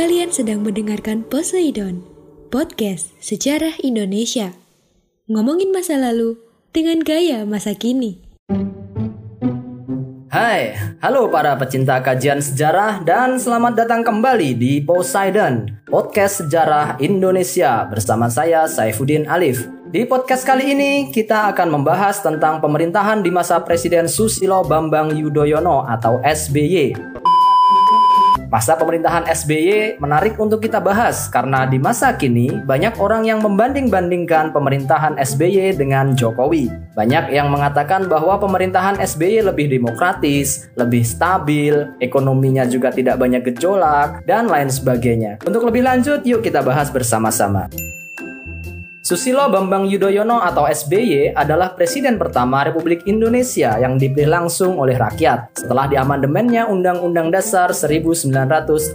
Kalian sedang mendengarkan Poseidon, podcast sejarah Indonesia. Ngomongin masa lalu dengan gaya masa kini. Hai, halo para pecinta kajian sejarah dan selamat datang kembali di Poseidon, podcast sejarah Indonesia bersama saya Saifuddin Alif. Di podcast kali ini kita akan membahas tentang pemerintahan di masa Presiden Susilo Bambang Yudhoyono atau SBY. Masa pemerintahan SBY menarik untuk kita bahas karena di masa kini banyak orang yang membanding-bandingkan pemerintahan SBY dengan Jokowi. Banyak yang mengatakan bahwa pemerintahan SBY lebih demokratis, lebih stabil, ekonominya juga tidak banyak gejolak, dan lain sebagainya. Untuk lebih lanjut, yuk kita bahas bersama-sama. Susilo Bambang Yudhoyono atau SBY adalah presiden pertama Republik Indonesia yang dipilih langsung oleh rakyat setelah diamandemennya Undang-Undang Dasar 1945.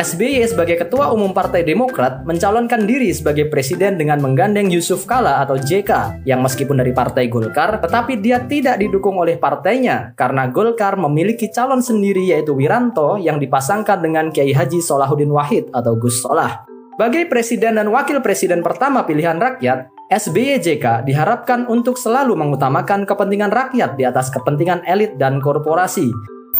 SBY sebagai ketua umum Partai Demokrat mencalonkan diri sebagai presiden dengan menggandeng Yusuf Kala atau JK yang meskipun dari Partai Golkar tetapi dia tidak didukung oleh partainya karena Golkar memiliki calon sendiri yaitu Wiranto yang dipasangkan dengan Kiai Haji Solahuddin Wahid atau Gus Solah. Sebagai presiden dan wakil presiden pertama pilihan rakyat, SBY JK diharapkan untuk selalu mengutamakan kepentingan rakyat di atas kepentingan elit dan korporasi.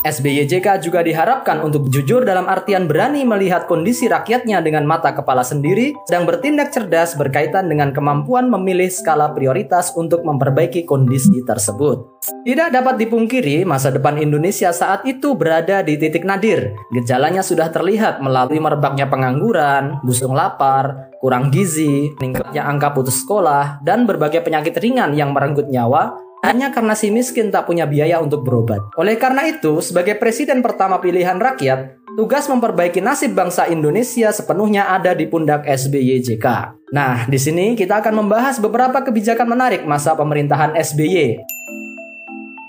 SBY JK juga diharapkan untuk jujur dalam artian berani melihat kondisi rakyatnya dengan mata kepala sendiri dan bertindak cerdas berkaitan dengan kemampuan memilih skala prioritas untuk memperbaiki kondisi tersebut. Tidak dapat dipungkiri, masa depan Indonesia saat itu berada di titik nadir. Gejalanya sudah terlihat melalui merebaknya pengangguran, busung lapar, kurang gizi, meningkatnya angka putus sekolah, dan berbagai penyakit ringan yang merenggut nyawa hanya karena si miskin tak punya biaya untuk berobat. Oleh karena itu, sebagai presiden pertama pilihan rakyat, tugas memperbaiki nasib bangsa Indonesia sepenuhnya ada di pundak SBY JK. Nah, di sini kita akan membahas beberapa kebijakan menarik masa pemerintahan SBY.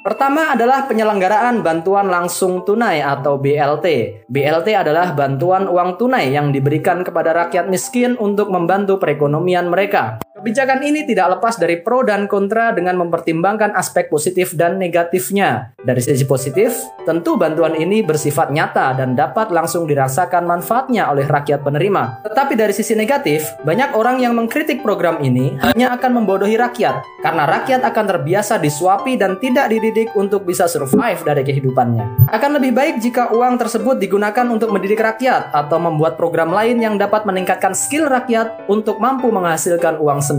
Pertama adalah penyelenggaraan bantuan langsung tunai atau BLT. BLT adalah bantuan uang tunai yang diberikan kepada rakyat miskin untuk membantu perekonomian mereka. Kebijakan ini tidak lepas dari pro dan kontra dengan mempertimbangkan aspek positif dan negatifnya. Dari sisi positif, tentu bantuan ini bersifat nyata dan dapat langsung dirasakan manfaatnya oleh rakyat penerima. Tetapi dari sisi negatif, banyak orang yang mengkritik program ini hanya akan membodohi rakyat karena rakyat akan terbiasa disuapi dan tidak dididik untuk bisa survive dari kehidupannya. Akan lebih baik jika uang tersebut digunakan untuk mendidik rakyat atau membuat program lain yang dapat meningkatkan skill rakyat untuk mampu menghasilkan uang sendiri.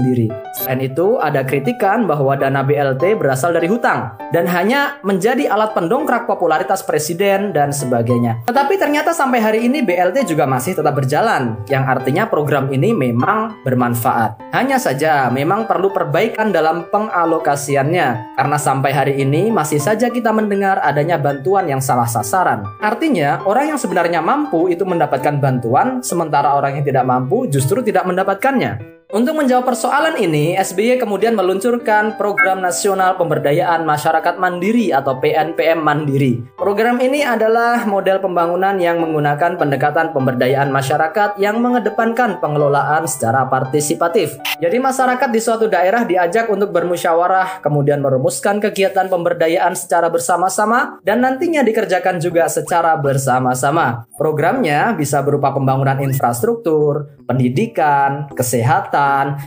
Selain itu, ada kritikan bahwa dana BLT berasal dari hutang dan hanya menjadi alat pendongkrak popularitas presiden dan sebagainya. Tetapi ternyata sampai hari ini BLT juga masih tetap berjalan, yang artinya program ini memang bermanfaat. Hanya saja memang perlu perbaikan dalam pengalokasiannya, karena sampai hari ini masih saja kita mendengar adanya bantuan yang salah sasaran. Artinya, orang yang sebenarnya mampu itu mendapatkan bantuan, sementara orang yang tidak mampu justru tidak mendapatkannya. Untuk menjawab persoalan ini, SBY kemudian meluncurkan Program Nasional Pemberdayaan Masyarakat Mandiri atau PNPM Mandiri. Program ini adalah model pembangunan yang menggunakan pendekatan pemberdayaan masyarakat yang mengedepankan pengelolaan secara partisipatif. Jadi masyarakat di suatu daerah diajak untuk bermusyawarah, kemudian merumuskan kegiatan pemberdayaan secara bersama-sama dan nantinya dikerjakan juga secara bersama-sama. Programnya bisa berupa pembangunan infrastruktur, pendidikan, kesehatan,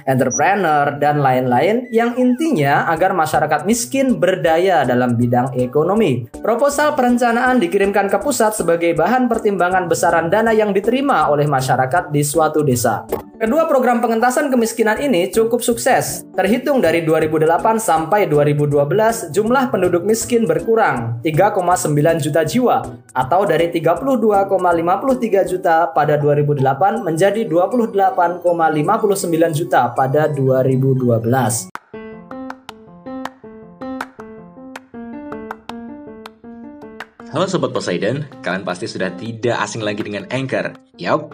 entrepreneur, dan lain-lain yang intinya agar masyarakat miskin berdaya dalam bidang ekonomi. Proposal perencanaan dikirimkan ke pusat sebagai bahan pertimbangan besaran dana yang diterima oleh masyarakat di suatu desa. Kedua program pengentasan kemiskinan ini cukup sukses. Terhitung dari 2008 sampai 2012, jumlah penduduk miskin berkurang 3,9 juta jiwa atau dari 32,53 juta pada 2008 menjadi 28,59 juta pada 2012. Halo Sobat Poseidon, kalian pasti sudah tidak asing lagi dengan Anchor. Yap,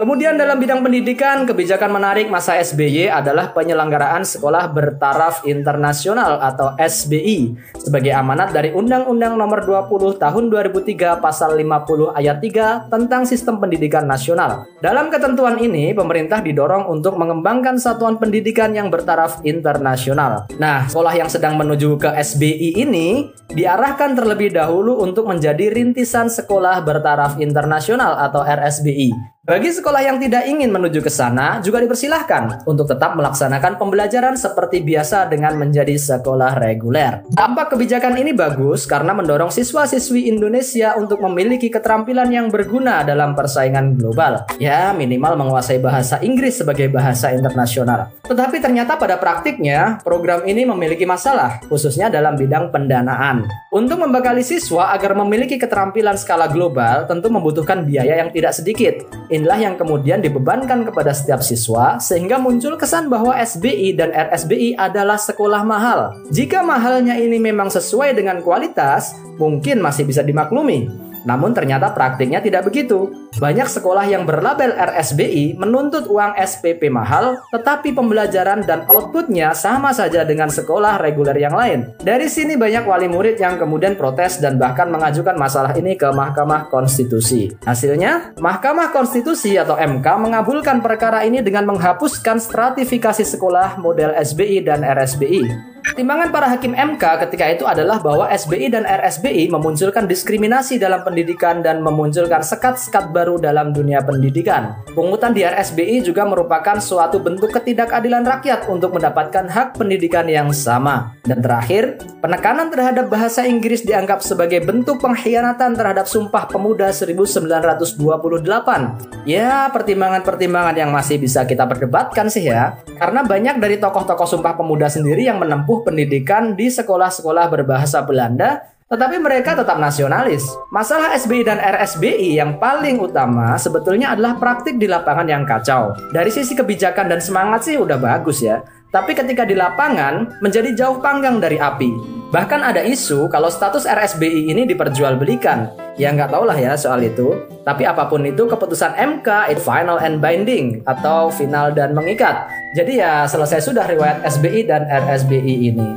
Kemudian dalam bidang pendidikan, kebijakan menarik masa SBY adalah penyelenggaraan sekolah bertaraf internasional atau SBI sebagai amanat dari Undang-Undang Nomor 20 Tahun 2003 Pasal 50 Ayat 3 tentang Sistem Pendidikan Nasional. Dalam ketentuan ini, pemerintah didorong untuk mengembangkan satuan pendidikan yang bertaraf internasional. Nah, sekolah yang sedang menuju ke SBI ini diarahkan terlebih dahulu untuk menjadi rintisan sekolah bertaraf internasional atau RSBI. Bagi sekolah yang tidak ingin menuju ke sana, juga dipersilahkan untuk tetap melaksanakan pembelajaran seperti biasa dengan menjadi sekolah reguler. Tampak kebijakan ini bagus karena mendorong siswa-siswi Indonesia untuk memiliki keterampilan yang berguna dalam persaingan global. Ya, minimal menguasai bahasa Inggris sebagai bahasa internasional. Tetapi ternyata pada praktiknya, program ini memiliki masalah, khususnya dalam bidang pendanaan. Untuk membekali siswa agar memiliki keterampilan skala global, tentu membutuhkan biaya yang tidak sedikit inilah yang kemudian dibebankan kepada setiap siswa sehingga muncul kesan bahwa SBI dan RSBI adalah sekolah mahal. Jika mahalnya ini memang sesuai dengan kualitas, mungkin masih bisa dimaklumi. Namun ternyata praktiknya tidak begitu. Banyak sekolah yang berlabel RSBI menuntut uang SPP mahal, tetapi pembelajaran dan outputnya sama saja dengan sekolah reguler yang lain. Dari sini banyak wali murid yang kemudian protes dan bahkan mengajukan masalah ini ke Mahkamah Konstitusi. Hasilnya, Mahkamah Konstitusi atau MK mengabulkan perkara ini dengan menghapuskan stratifikasi sekolah model SBI dan RSBI. Timbangan para hakim MK ketika itu adalah bahwa SBI dan RSBI memunculkan diskriminasi dalam pendidikan dan memunculkan sekat-sekat baru dalam dunia pendidikan. Pungutan di RSBI juga merupakan suatu bentuk ketidakadilan rakyat untuk mendapatkan hak pendidikan yang sama. Dan terakhir, penekanan terhadap bahasa Inggris dianggap sebagai bentuk pengkhianatan terhadap Sumpah Pemuda 1928. Ya, pertimbangan-pertimbangan yang masih bisa kita perdebatkan sih ya. Karena banyak dari tokoh-tokoh Sumpah Pemuda sendiri yang menempuh menempuh pendidikan di sekolah-sekolah berbahasa Belanda, tetapi mereka tetap nasionalis. Masalah SBI dan RSBI yang paling utama sebetulnya adalah praktik di lapangan yang kacau. Dari sisi kebijakan dan semangat sih udah bagus ya. Tapi ketika di lapangan menjadi jauh panggang dari api. Bahkan ada isu kalau status RSBI ini diperjualbelikan. Ya nggak tau lah ya soal itu. Tapi apa pun itu keputusan MK it final and binding atau final dan mengikat. Jadi ya selesai sudah riwayat SBI dan RSBI ini.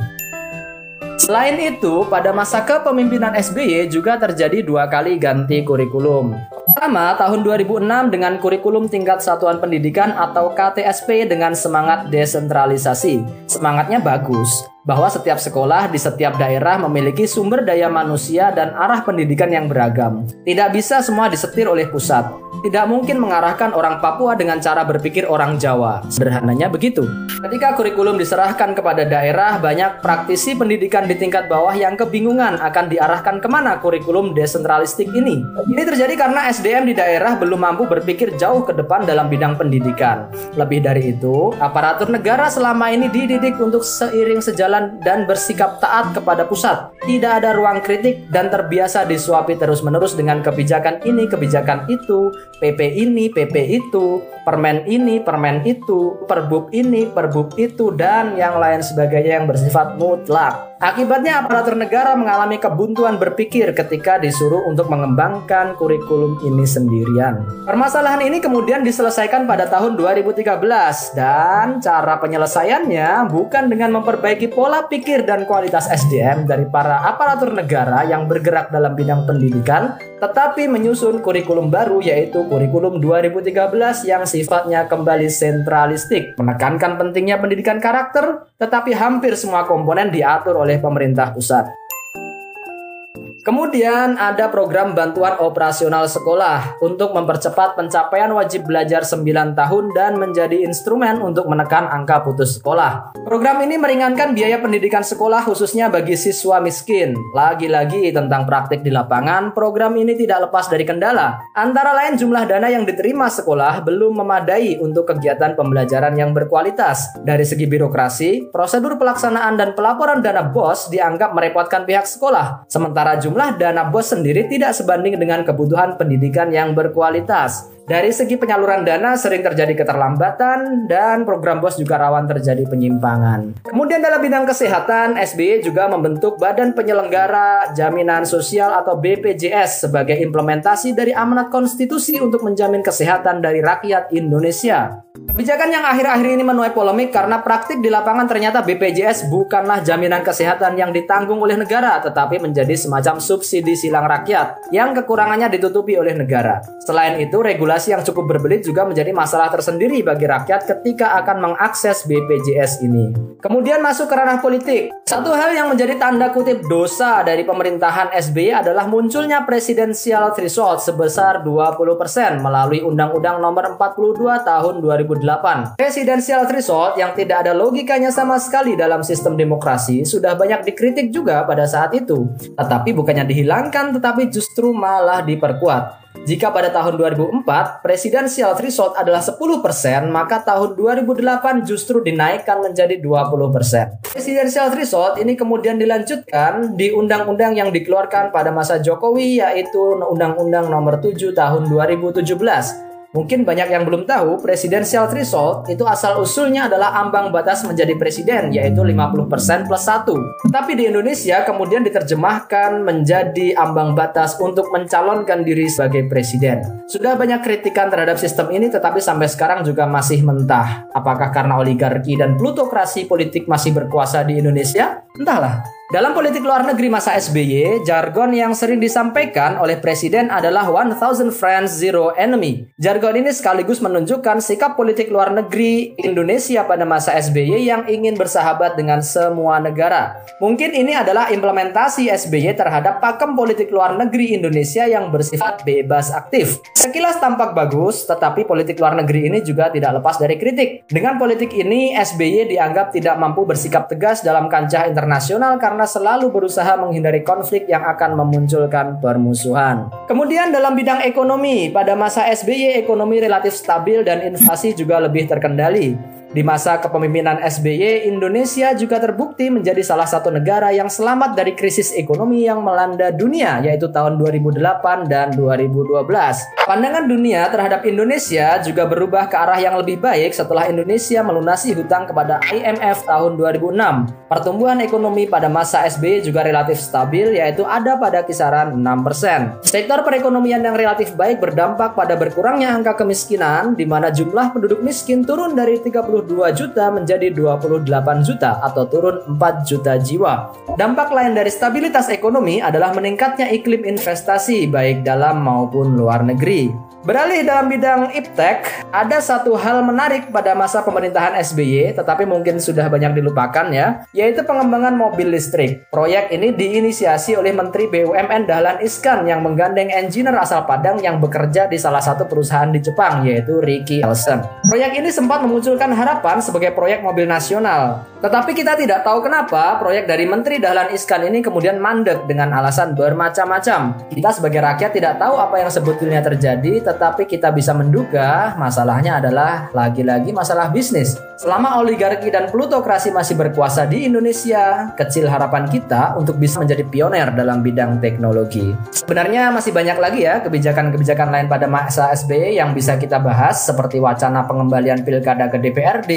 Selain itu, pada masa kepemimpinan SBY juga terjadi dua kali ganti kurikulum. Pertama, tahun 2006 dengan kurikulum tingkat satuan pendidikan atau KTSP dengan semangat desentralisasi. Semangatnya bagus, bahwa setiap sekolah di setiap daerah memiliki sumber daya manusia dan arah pendidikan yang beragam. Tidak bisa semua disetir oleh pusat. Tidak mungkin mengarahkan orang Papua dengan cara berpikir orang Jawa. Sederhananya begitu. Ketika kurikulum diserahkan kepada daerah, banyak praktisi pendidikan di tingkat bawah yang kebingungan akan diarahkan ke mana kurikulum desentralistik ini. Ini terjadi karena SDM di daerah belum mampu berpikir jauh ke depan dalam bidang pendidikan. Lebih dari itu, aparatur negara selama ini dididik untuk seiring sejalan dan bersikap taat kepada pusat. Tidak ada ruang kritik dan terbiasa disuapi terus-menerus dengan kebijakan ini, kebijakan itu, PP ini, PP itu, permen ini, permen itu, perbub ini, perbub itu, dan yang lain sebagainya yang bersifat mutlak. Akibatnya aparatur negara mengalami kebuntuan berpikir ketika disuruh untuk mengembangkan kurikulum ini sendirian. Permasalahan ini kemudian diselesaikan pada tahun 2013 dan cara penyelesaiannya bukan dengan memperbaiki pola pikir dan kualitas SDM dari para aparatur negara yang bergerak dalam bidang pendidikan, tetapi menyusun kurikulum baru yaitu kurikulum 2013 yang sifatnya kembali sentralistik, menekankan pentingnya pendidikan karakter, tetapi hampir semua komponen diatur oleh pemerintah pusat. Kemudian ada program bantuan operasional sekolah untuk mempercepat pencapaian wajib belajar 9 tahun dan menjadi instrumen untuk menekan angka putus sekolah. Program ini meringankan biaya pendidikan sekolah khususnya bagi siswa miskin. Lagi-lagi tentang praktik di lapangan, program ini tidak lepas dari kendala. Antara lain jumlah dana yang diterima sekolah belum memadai untuk kegiatan pembelajaran yang berkualitas. Dari segi birokrasi, prosedur pelaksanaan dan pelaporan dana BOS dianggap merepotkan pihak sekolah. Sementara jumlah jumlah dana BOS sendiri tidak sebanding dengan kebutuhan pendidikan yang berkualitas. Dari segi penyaluran dana sering terjadi keterlambatan dan program BOS juga rawan terjadi penyimpangan. Kemudian dalam bidang kesehatan, SBY juga membentuk Badan Penyelenggara Jaminan Sosial atau BPJS sebagai implementasi dari amanat konstitusi untuk menjamin kesehatan dari rakyat Indonesia. Kebijakan yang akhir-akhir ini menuai polemik karena praktik di lapangan ternyata BPJS bukanlah jaminan kesehatan yang ditanggung oleh negara, tetapi menjadi semacam subsidi silang rakyat yang kekurangannya ditutupi oleh negara. Selain itu, regulasi yang cukup berbelit juga menjadi masalah tersendiri bagi rakyat ketika akan mengakses BPJS ini. Kemudian masuk ke ranah politik. Satu hal yang menjadi tanda kutip dosa dari pemerintahan SBY adalah munculnya presidensial threshold sebesar 20% melalui Undang-Undang Nomor 42 Tahun 2008 2008. Presidensial threshold yang tidak ada logikanya sama sekali dalam sistem demokrasi sudah banyak dikritik juga pada saat itu. Tetapi bukannya dihilangkan tetapi justru malah diperkuat. Jika pada tahun 2004 presidensial threshold adalah 10%, maka tahun 2008 justru dinaikkan menjadi 20%. Presidensial threshold ini kemudian dilanjutkan di undang-undang yang dikeluarkan pada masa Jokowi yaitu Undang-Undang Nomor 7 tahun 2017 Mungkin banyak yang belum tahu, presidensial threshold itu asal usulnya adalah ambang batas menjadi presiden, yaitu 50% plus 1. Tapi di Indonesia kemudian diterjemahkan menjadi ambang batas untuk mencalonkan diri sebagai presiden. Sudah banyak kritikan terhadap sistem ini, tetapi sampai sekarang juga masih mentah. Apakah karena oligarki dan plutokrasi politik masih berkuasa di Indonesia? Entahlah. Dalam politik luar negeri masa SBY, jargon yang sering disampaikan oleh presiden adalah 1000 friends, zero enemy. Jargon ini sekaligus menunjukkan sikap politik luar negeri Indonesia pada masa SBY yang ingin bersahabat dengan semua negara. Mungkin ini adalah implementasi SBY terhadap pakem politik luar negeri Indonesia yang bersifat bebas aktif. Sekilas tampak bagus, tetapi politik luar negeri ini juga tidak lepas dari kritik. Dengan politik ini, SBY dianggap tidak mampu bersikap tegas dalam kancah internasional karena karena selalu berusaha menghindari konflik yang akan memunculkan permusuhan. Kemudian dalam bidang ekonomi, pada masa SBY ekonomi relatif stabil dan inflasi juga lebih terkendali. Di masa kepemimpinan SBY, Indonesia juga terbukti menjadi salah satu negara yang selamat dari krisis ekonomi yang melanda dunia, yaitu tahun 2008 dan 2012. Pandangan dunia terhadap Indonesia juga berubah ke arah yang lebih baik setelah Indonesia melunasi hutang kepada IMF tahun 2006. Pertumbuhan ekonomi pada masa SBY juga relatif stabil, yaitu ada pada kisaran 6%. Sektor perekonomian yang relatif baik berdampak pada berkurangnya angka kemiskinan, di mana jumlah penduduk miskin turun dari 30 22 juta menjadi 28 juta atau turun 4 juta jiwa. Dampak lain dari stabilitas ekonomi adalah meningkatnya iklim investasi baik dalam maupun luar negeri. Beralih dalam bidang iptek, ada satu hal menarik pada masa pemerintahan SBY, tetapi mungkin sudah banyak dilupakan ya, yaitu pengembangan mobil listrik. Proyek ini diinisiasi oleh Menteri BUMN Dahlan Iskan yang menggandeng engineer asal Padang yang bekerja di salah satu perusahaan di Jepang, yaitu Ricky Elson. Proyek ini sempat memunculkan harapan sebagai proyek mobil nasional. Tetapi kita tidak tahu kenapa proyek dari Menteri Dahlan Iskan ini kemudian mandek dengan alasan bermacam-macam. Kita sebagai rakyat tidak tahu apa yang sebetulnya terjadi, tetapi kita bisa menduga masalahnya adalah lagi-lagi masalah bisnis. Selama oligarki dan plutokrasi masih berkuasa di Indonesia, kecil harapan kita untuk bisa menjadi pioner dalam bidang teknologi. Sebenarnya masih banyak lagi ya kebijakan-kebijakan lain pada masa SBY yang bisa kita bahas seperti wacana pengembalian pilkada ke DPRD,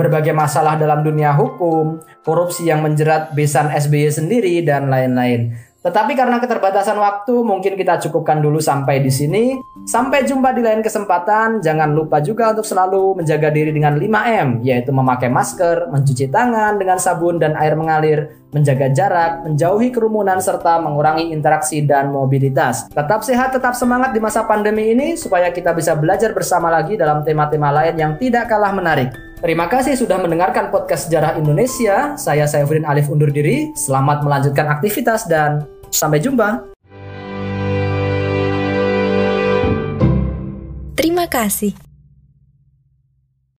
berbagai masalah dalam dunia hukum, korupsi yang menjerat besan SBY sendiri dan lain-lain. Tetapi karena keterbatasan waktu, mungkin kita cukupkan dulu sampai di sini. Sampai jumpa di lain kesempatan. Jangan lupa juga untuk selalu menjaga diri dengan 5M, yaitu memakai masker, mencuci tangan dengan sabun dan air mengalir, menjaga jarak, menjauhi kerumunan, serta mengurangi interaksi dan mobilitas. Tetap sehat, tetap semangat di masa pandemi ini, supaya kita bisa belajar bersama lagi dalam tema-tema lain yang tidak kalah menarik. Terima kasih sudah mendengarkan podcast Sejarah Indonesia. Saya Saifuddin Alif undur diri. Selamat melanjutkan aktivitas dan Sampai jumpa. Terima kasih.